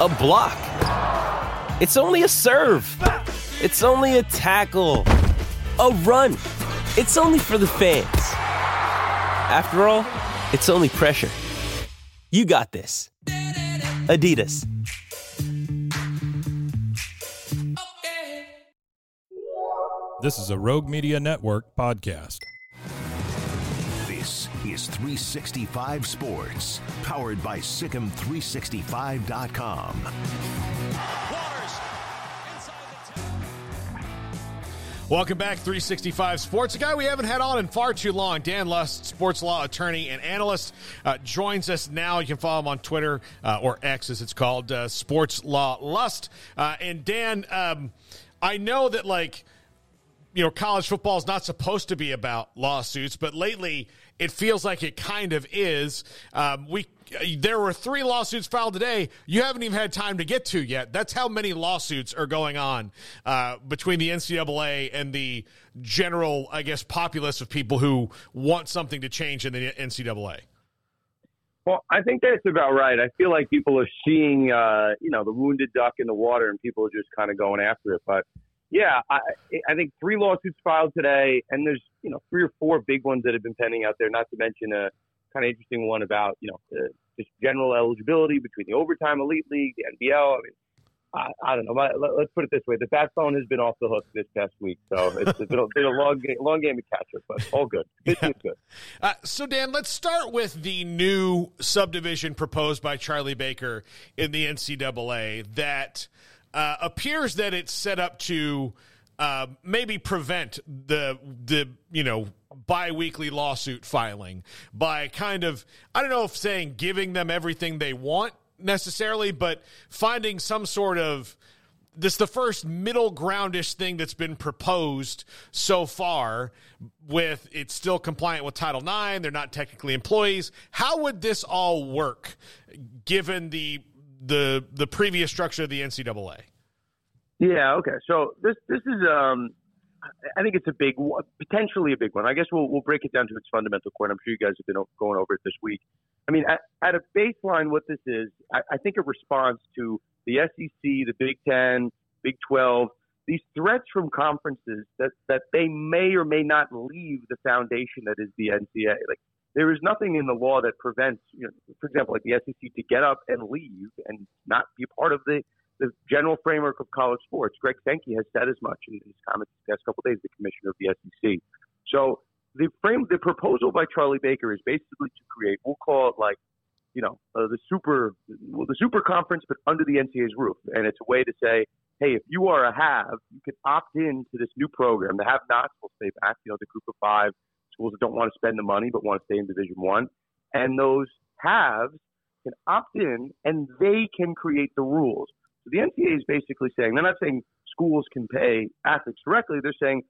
A block. It's only a serve. It's only a tackle. A run. It's only for the fans. After all, it's only pressure. You got this. Adidas. This is a Rogue Media Network podcast. Is 365 Sports, powered by Sicem365.com. Welcome back, 365 Sports. A guy we haven't had on in far too long, Dan Lust, sports law attorney and analyst, uh, joins us now. You can follow him on Twitter uh, or X, as it's called, uh, Sports Law Lust. Uh, and Dan, um, I know that like you know, college football is not supposed to be about lawsuits, but lately it feels like it kind of is. Um, we there were three lawsuits filed today. You haven't even had time to get to yet. That's how many lawsuits are going on uh, between the NCAA and the general, I guess, populace of people who want something to change in the NCAA. Well, I think that's about right. I feel like people are seeing, uh, you know, the wounded duck in the water, and people are just kind of going after it. But yeah, I, I think three lawsuits filed today, and there's you know three or four big ones that have been pending out there. Not to mention a kind of interesting one about you know uh, just general eligibility between the overtime elite league, the NBL. I mean, I, I don't know. Let's put it this way: the bat phone has been off the hook this past week, so it's, it's been, a, been a long, game, long game of catch up, but all good. Business yeah. good. Uh, so, Dan, let's start with the new subdivision proposed by Charlie Baker in the NCAA that uh, appears that it's set up to uh, maybe prevent the the you know biweekly lawsuit filing by kind of I don't know if saying giving them everything they want necessarily, but finding some sort of this the first middle groundish thing that's been proposed so far with it's still compliant with title ix they're not technically employees. How would this all work given the the the previous structure of the ncaa yeah. Okay. So this this is um, I think it's a big, potentially a big one. I guess we'll we'll break it down to its fundamental core. I'm sure you guys have been going over it this week. I mean, at, at a baseline, what this is, I, I think a response to the SEC, the Big Ten, Big Twelve, these threats from conferences that that they may or may not leave the foundation that is the NCAA. Like there is nothing in the law that prevents, you know, for example, like the SEC to get up and leave and not be part of the the general framework of college sports. Greg Sankey has said as much in his comments the past couple of days, the commissioner of the SEC. So the frame, the proposal by Charlie Baker is basically to create, we'll call it like, you know, uh, the super, well, the super conference, but under the NCAA's roof. And it's a way to say, hey, if you are a have, you can opt in to this new program. The have-nots will stay back. You know, the group of five schools that don't want to spend the money but want to stay in Division One, and those haves can opt in and they can create the rules. So the NCAA is basically saying they're not saying schools can pay athletes directly. They're saying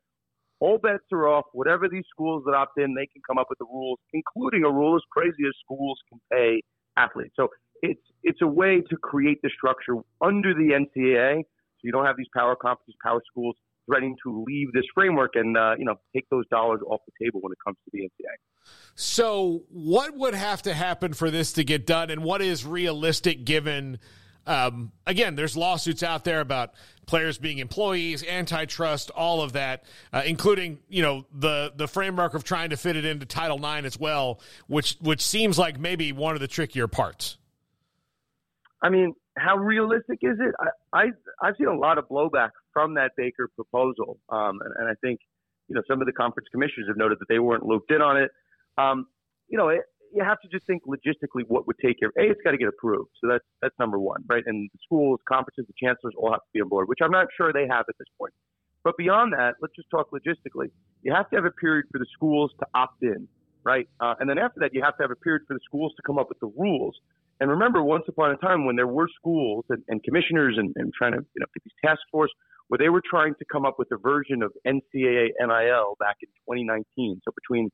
all bets are off. Whatever these schools that opt in, they can come up with the rules, including a rule as crazy as schools can pay athletes. So it's it's a way to create the structure under the NCAA, so you don't have these power conferences, power schools threatening to leave this framework and uh, you know take those dollars off the table when it comes to the NCAA. So, what would have to happen for this to get done, and what is realistic given? Um, again, there's lawsuits out there about players being employees, antitrust, all of that, uh, including you know the the framework of trying to fit it into Title IX as well, which which seems like maybe one of the trickier parts. I mean, how realistic is it? I, I I've seen a lot of blowback from that Baker proposal, um, and, and I think you know some of the conference commissioners have noted that they weren't looped in on it. Um, you know, it, you have to just think logistically what would take care. A, it's got to get approved, so that's that's number one, right? And the schools, conferences, the chancellors all have to be on board, which I'm not sure they have at this point. But beyond that, let's just talk logistically. You have to have a period for the schools to opt in, right? Uh, and then after that, you have to have a period for the schools to come up with the rules. And remember, once upon a time when there were schools and, and commissioners and, and trying to you know get these task force where they were trying to come up with a version of NCAA NIL back in 2019. So between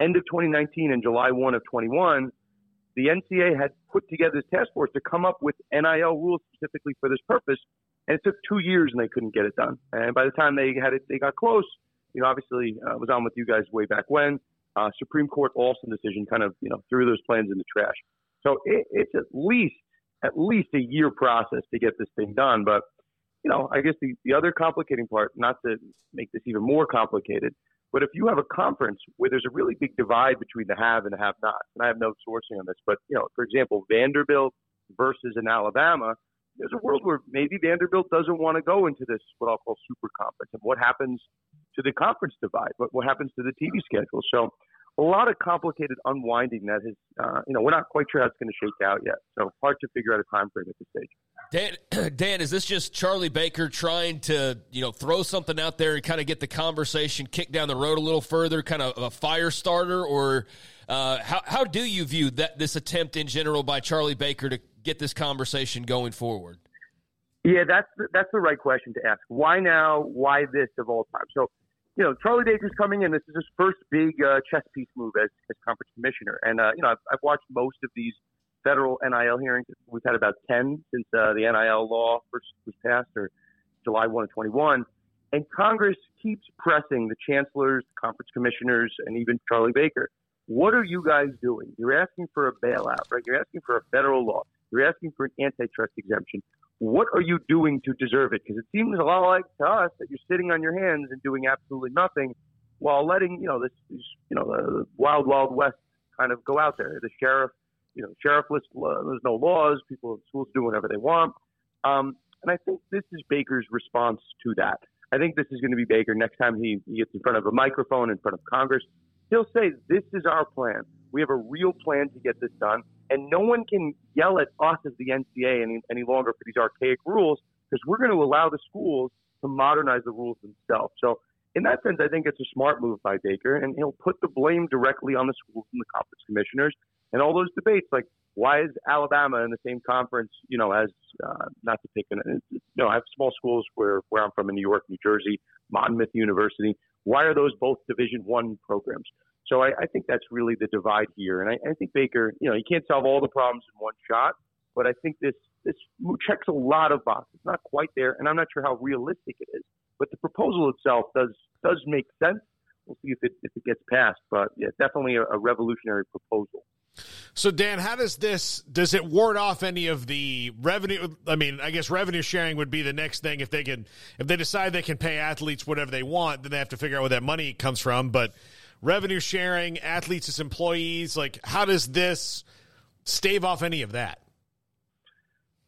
end of 2019 and July 1 of 21, the NCAA had put together this task force to come up with NIL rules specifically for this purpose, and it took two years and they couldn't get it done. And by the time they had it, they got close. You know, obviously, uh, I was on with you guys way back when. Uh, Supreme Court Alston decision kind of you know threw those plans in the trash. So it, it's at least at least a year process to get this thing done. But you know, I guess the, the other complicating part, not to make this even more complicated, but if you have a conference where there's a really big divide between the have and the have not, and I have no sourcing on this, but you know, for example, Vanderbilt versus an Alabama, there's a world where maybe Vanderbilt doesn't want to go into this what I'll call super conference, and what happens to the conference divide, what what happens to the TV schedule. So a lot of complicated unwinding that has, uh, you know, we're not quite sure how it's going to shake out yet. So hard to figure out a time frame at this stage. Dan, Dan, is this just Charlie Baker trying to, you know, throw something out there and kind of get the conversation kicked down the road a little further, kind of a fire starter, or uh, how how do you view that this attempt in general by Charlie Baker to get this conversation going forward? Yeah, that's the, that's the right question to ask. Why now? Why this of all time? So you know, Charlie Baker's coming in. This is his first big uh, chess piece move as, as conference commissioner. And, uh, you know, I've, I've watched most of these federal NIL hearings. We've had about 10 since uh, the NIL law first was passed, or July 1 of 21. And Congress keeps pressing the chancellors, the conference commissioners, and even Charlie Baker. What are you guys doing? You're asking for a bailout, right? You're asking for a federal law. You're asking for an antitrust exemption what are you doing to deserve it? Because it seems a lot like to us that you're sitting on your hands and doing absolutely nothing while letting, you know, this, you know, the wild, wild west kind of go out there. The sheriff, you know, sheriffless, uh, there's no laws. People, in schools do whatever they want. Um, and I think this is Baker's response to that. I think this is going to be Baker next time he, he gets in front of a microphone in front of Congress. He'll say, This is our plan. We have a real plan to get this done. And no one can yell at us as the NCAA any, any longer for these archaic rules because we're going to allow the schools to modernize the rules themselves. So, in that sense, I think it's a smart move by Baker, and he'll put the blame directly on the schools and the conference commissioners and all those debates like why is Alabama in the same conference, you know, as uh, not to pick an, you know, I have small schools where where I'm from in New York, New Jersey, Monmouth University. Why are those both Division One programs? So I, I think that's really the divide here. And I, I think Baker, you know, he can't solve all the problems in one shot, but I think this this checks a lot of boxes. Not quite there, and I'm not sure how realistic it is. But the proposal itself does does make sense. We'll see if it if it gets passed. But yeah, definitely a, a revolutionary proposal. So Dan, how does this does it ward off any of the revenue? I mean, I guess revenue sharing would be the next thing if they can if they decide they can pay athletes whatever they want, then they have to figure out where that money comes from. But revenue sharing, athletes as employees? Like, how does this stave off any of that?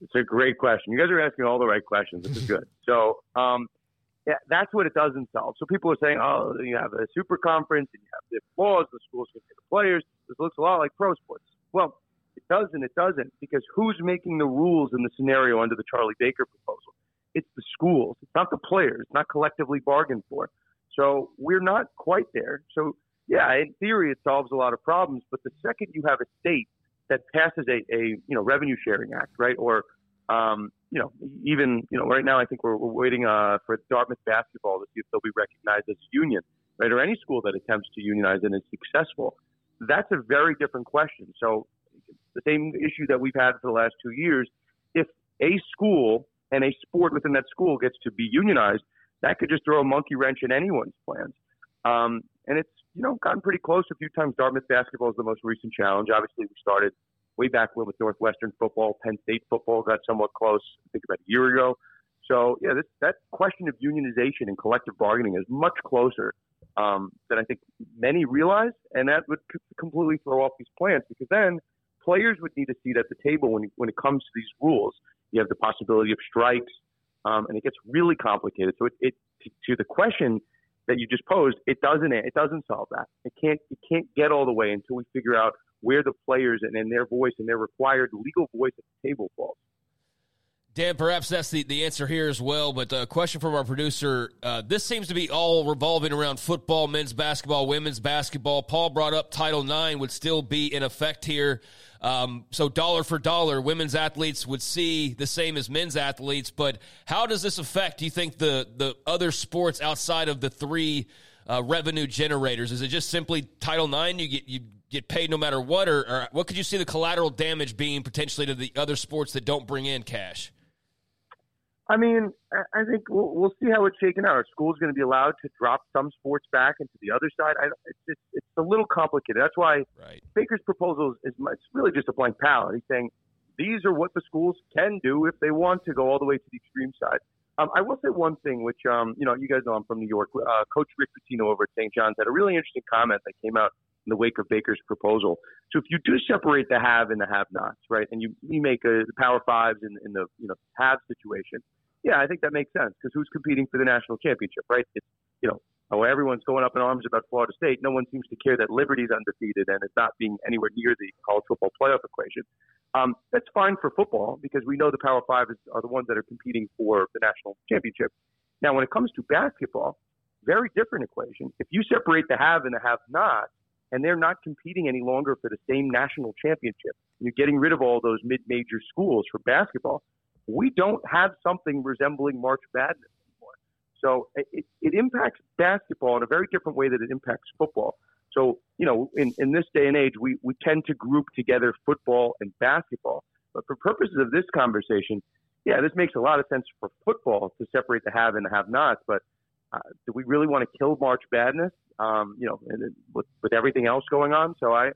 It's a great question. You guys are asking all the right questions. This is good. so, um, yeah, that's what it doesn't solve. So people are saying, oh, you have a super conference and you have the laws, the schools can pay the players. This looks a lot like pro sports. Well, it doesn't. It doesn't because who's making the rules in the scenario under the Charlie Baker proposal? It's the schools. It's not the players. It's not collectively bargained for. So we're not quite there. So yeah, in theory, it solves a lot of problems. But the second you have a state that passes a, a you know revenue sharing act, right, or um, you know even you know right now I think we're, we're waiting uh, for Dartmouth basketball to see if they'll be recognized as a union, right, or any school that attempts to unionize and is successful. That's a very different question. So the same issue that we've had for the last two years, if a school and a sport within that school gets to be unionized, that could just throw a monkey wrench in anyone's plans. Um, and it's you know gotten pretty close a few times. Dartmouth basketball is the most recent challenge. Obviously, we started way back when with Northwestern football. Penn State football got somewhat close. I think about a year ago. So yeah, this, that question of unionization and collective bargaining is much closer um, than I think many realize, and that would c- completely throw off these plans because then players would need a seat at the table when when it comes to these rules. You have the possibility of strikes, um, and it gets really complicated. So it, it to, to the question that you just posed, it doesn't it doesn't solve that. It can't it can't get all the way until we figure out where the players and, and their voice and their required legal voice at the table falls. Dan, perhaps that's the, the answer here as well. But a question from our producer. Uh, this seems to be all revolving around football, men's basketball, women's basketball. Paul brought up Title IX would still be in effect here. Um, so, dollar for dollar, women's athletes would see the same as men's athletes. But how does this affect, do you think, the, the other sports outside of the three uh, revenue generators? Is it just simply Title IX? You get, you get paid no matter what? Or, or what could you see the collateral damage being potentially to the other sports that don't bring in cash? I mean, I think we'll, we'll see how it's shaken out. Are schools going to be allowed to drop some sports back into the other side? I, it's just, it's a little complicated. That's why right. Baker's proposal is, is it's really just a blank palette. He's saying these are what the schools can do if they want to go all the way to the extreme side. Um, I will say one thing, which um, you know, you guys know I'm from New York. Uh, Coach Rick Pitino over at St. John's had a really interesting comment that came out in the wake of Baker's proposal. So if you do separate the have and the have-nots, right, and you, you make a, the Power Fives in, in the you know have situation yeah, I think that makes sense because who's competing for the national championship, right? It's, you know, oh, everyone's going up in arms about Florida State. No one seems to care that Liberty's undefeated and it's not being anywhere near the college football playoff equation. Um, that's fine for football because we know the Power Five is, are the ones that are competing for the national championship. Now, when it comes to basketball, very different equation. If you separate the have and the have not, and they're not competing any longer for the same national championship, you're getting rid of all those mid-major schools for basketball we don't have something resembling March Madness. So it, it impacts basketball in a very different way that it impacts football. So, you know, in, in this day and age, we, we tend to group together football and basketball. But for purposes of this conversation, yeah, this makes a lot of sense for football to separate the have and the have nots. But uh, do we really want to kill March Madness, um, you know, and, with, with everything else going on? So I,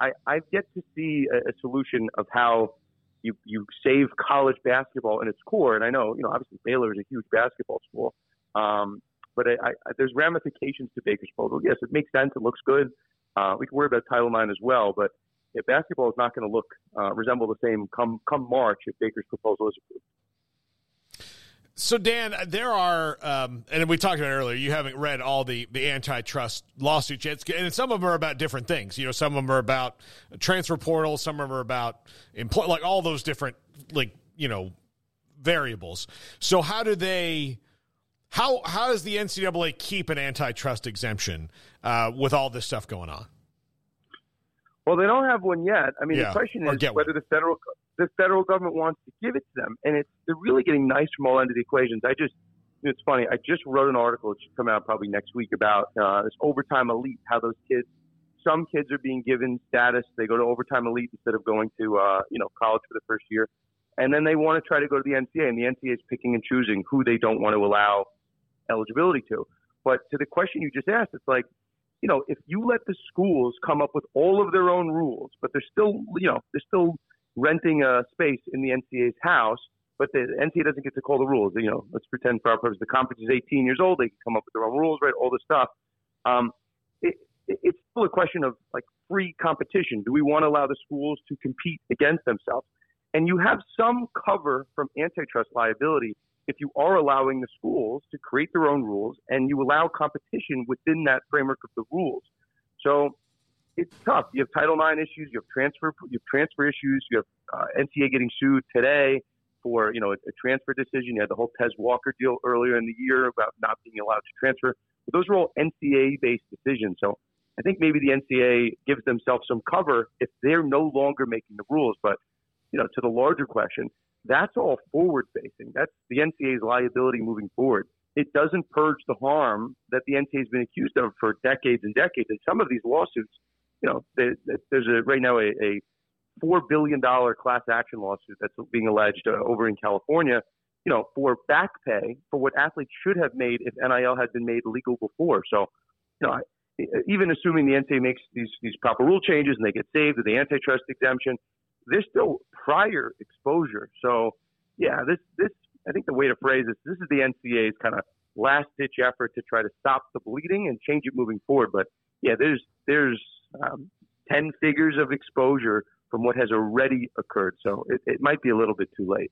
I, I've yet to see a, a solution of how you you save college basketball in its core. And I know, you know, obviously Baylor is a huge basketball school, um, but I, I, there's ramifications to Baker's proposal. Yes, it makes sense. It looks good. Uh, we can worry about Title IX as well, but if basketball is not going to look uh, resemble the same come come March if Baker's proposal is approved. So Dan, there are, um, and we talked about earlier. You haven't read all the the antitrust lawsuits yet, and some of them are about different things. You know, some of them are about transfer portals, some of them are about employ, like all those different like you know variables. So how do they? How how does the NCAA keep an antitrust exemption uh, with all this stuff going on? Well, they don't have one yet. I mean, yeah, the question is whether one. the federal the federal government wants to give it to them, and it's they're really getting nice from all ends of the equations. I just it's funny. I just wrote an article. It should come out probably next week about uh, this overtime elite. How those kids, some kids are being given status. They go to overtime elite instead of going to uh, you know college for the first year, and then they want to try to go to the NCAA, and the NCAA is picking and choosing who they don't want to allow eligibility to. But to the question you just asked, it's like, you know, if you let the schools come up with all of their own rules, but they're still, you know, they're still renting a space in the NCAA's house, but the NCAA doesn't get to call the rules. You know, let's pretend for our purpose the conference is 18 years old. They can come up with their own rules, right? All this stuff. Um, it, it, it's still a question of like free competition. Do we want to allow the schools to compete against themselves? And you have some cover from antitrust liability if you are allowing the schools to create their own rules and you allow competition within that framework of the rules. So it's tough. You have Title IX issues. You have transfer. You have transfer issues. You have uh, NCAA getting sued today for you know a, a transfer decision. You had the whole Tez Walker deal earlier in the year about not being allowed to transfer. But those are all NCAA based decisions. So I think maybe the NCAA gives themselves some cover if they're no longer making the rules. But you know, to the larger question, that's all forward facing. That's the NCAA's liability moving forward. It doesn't purge the harm that the NCAA has been accused of for decades and decades. And some of these lawsuits you know, there's a right now a, a four billion dollar class action lawsuit that's being alleged uh, over in California. You know, for back pay for what athletes should have made if NIL had been made legal before. So, you know, even assuming the NCAA makes these these proper rule changes and they get saved with the antitrust exemption, there's still prior exposure. So, yeah, this this I think the way to phrase this, this is the NCAA's kind of last ditch effort to try to stop the bleeding and change it moving forward. But yeah, there's there's um, ten figures of exposure from what has already occurred, so it, it might be a little bit too late.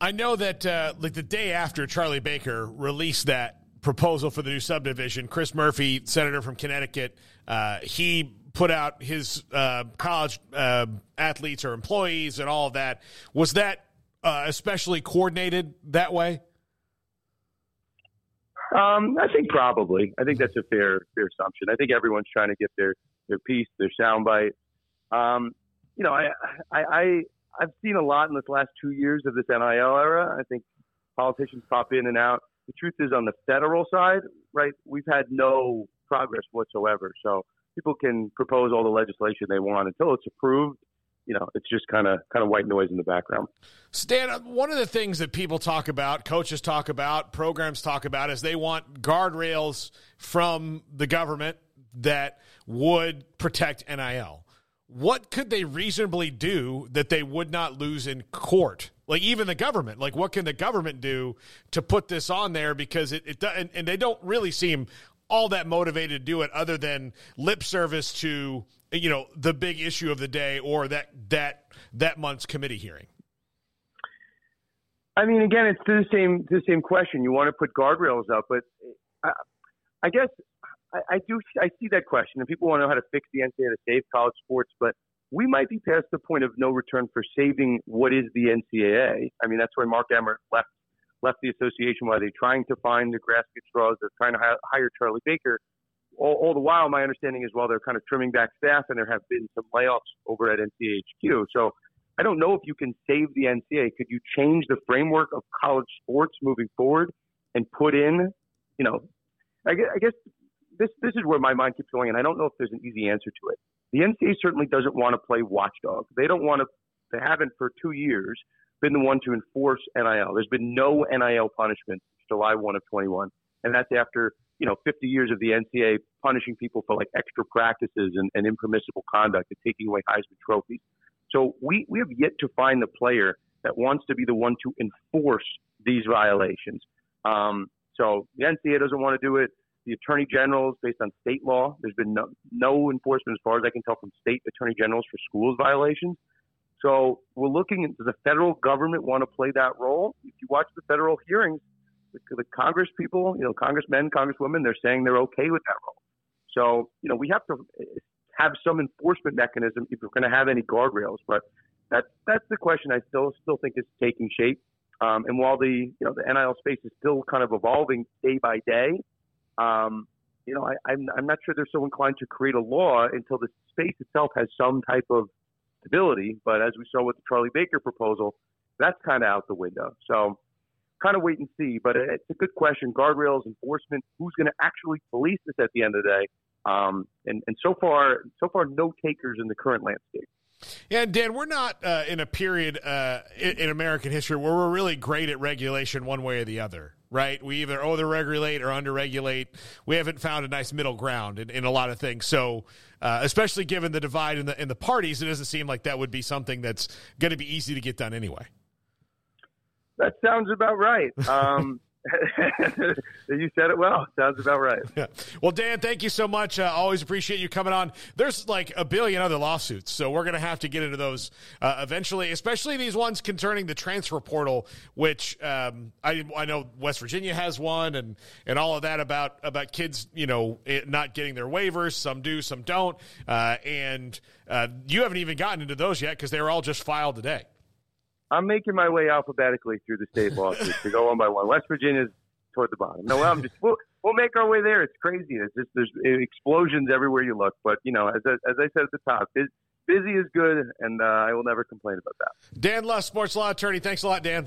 I know that uh, like the day after Charlie Baker released that proposal for the new subdivision, Chris Murphy, senator from Connecticut, uh, he put out his uh, college uh, athletes or employees and all of that. Was that uh, especially coordinated that way? Um, I think probably. I think that's a fair fair assumption. I think everyone's trying to get their their piece, their soundbite. Um, you know, I, I I I've seen a lot in this last two years of this NIL era. I think politicians pop in and out. The truth is, on the federal side, right, we've had no progress whatsoever. So people can propose all the legislation they want until it's approved you know, it's just kind of kind of white noise in the background. Stan, uh, one of the things that people talk about, coaches talk about, programs talk about, is they want guardrails from the government that would protect NIL. What could they reasonably do that they would not lose in court? Like even the government, like what can the government do to put this on there? Because it, it and, and they don't really seem all that motivated to do it, other than lip service to you know the big issue of the day or that that that month's committee hearing? I mean, again, it's the same the same question. You want to put guardrails up, but I, I guess I, I, do I see that question, and people want to know how to fix the NCAA to save college sports, but we might be past the point of no return for saving what is the NCAA. I mean, that's where Mark Emmert left left the association. Why are they're trying to find the grassroots at straws. They're trying to hire Charlie Baker all, all, the while, my understanding is while they're kind of trimming back staff and there have been some layoffs over at NCHQ. So I don't know if you can save the NCAA. Could you change the framework of college sports moving forward and put in, you know, I guess, I guess this this is where my mind keeps going, and I don't know if there's an easy answer to it. The NCAA certainly doesn't want to play watchdog. They don't want to. They haven't for two years been the one to enforce NIL. There's been no NIL punishment July 1 of 21, and that's after you know 50 years of the NCAA punishing people for like extra practices and, and impermissible conduct and taking away Heisman trophies. So we, we have yet to find the player that wants to be the one to enforce these violations. Um, so the NCAA doesn't want to do it. The attorney generals, based on state law, there's been no, no enforcement, as far as I can tell, from state attorney generals for schools violations. So we're looking. Does the federal government want to play that role? If you watch the federal hearings, the, the Congress people, you know, congressmen, congresswomen, they're saying they're okay with that role. So, you know, we have to have some enforcement mechanism if we're going to have any guardrails. But that's that's the question I still still think is taking shape. Um, and while the you know the NIL space is still kind of evolving day by day, um, you know, I, I'm I'm not sure they're so inclined to create a law until the space itself has some type of stability. But as we saw with the Charlie Baker proposal, that's kind of out the window. So kind of wait and see. But it's a good question. Guardrails, enforcement, who's going to actually police this at the end of the day? Um, and, and so far, so far, no takers in the current landscape. Yeah, Dan, we're not uh, in a period uh, in, in, American history where we're really great at regulation one way or the other, right? We either over-regulate or under-regulate. We haven't found a nice middle ground in, in a lot of things. So, uh, especially given the divide in the in the parties, it doesn't seem like that would be something that's going to be easy to get done anyway. That sounds about right. Um, you said it well. Sounds about right. Yeah. Well, Dan, thank you so much. Uh, always appreciate you coming on. There's like a billion other lawsuits, so we're going to have to get into those uh, eventually, especially these ones concerning the transfer portal, which um, I, I know West Virginia has one, and and all of that about about kids, you know, not getting their waivers. Some do, some don't, uh, and uh, you haven't even gotten into those yet because they were all just filed today. I'm making my way alphabetically through the state lawsuits to go one by one. West Virginia's toward the bottom. No, I'm just we'll, we'll make our way there. It's crazy. It's just there's explosions everywhere you look. But you know, as I, as I said at the top, busy is good, and uh, I will never complain about that. Dan Lust, sports law attorney. Thanks a lot, Dan.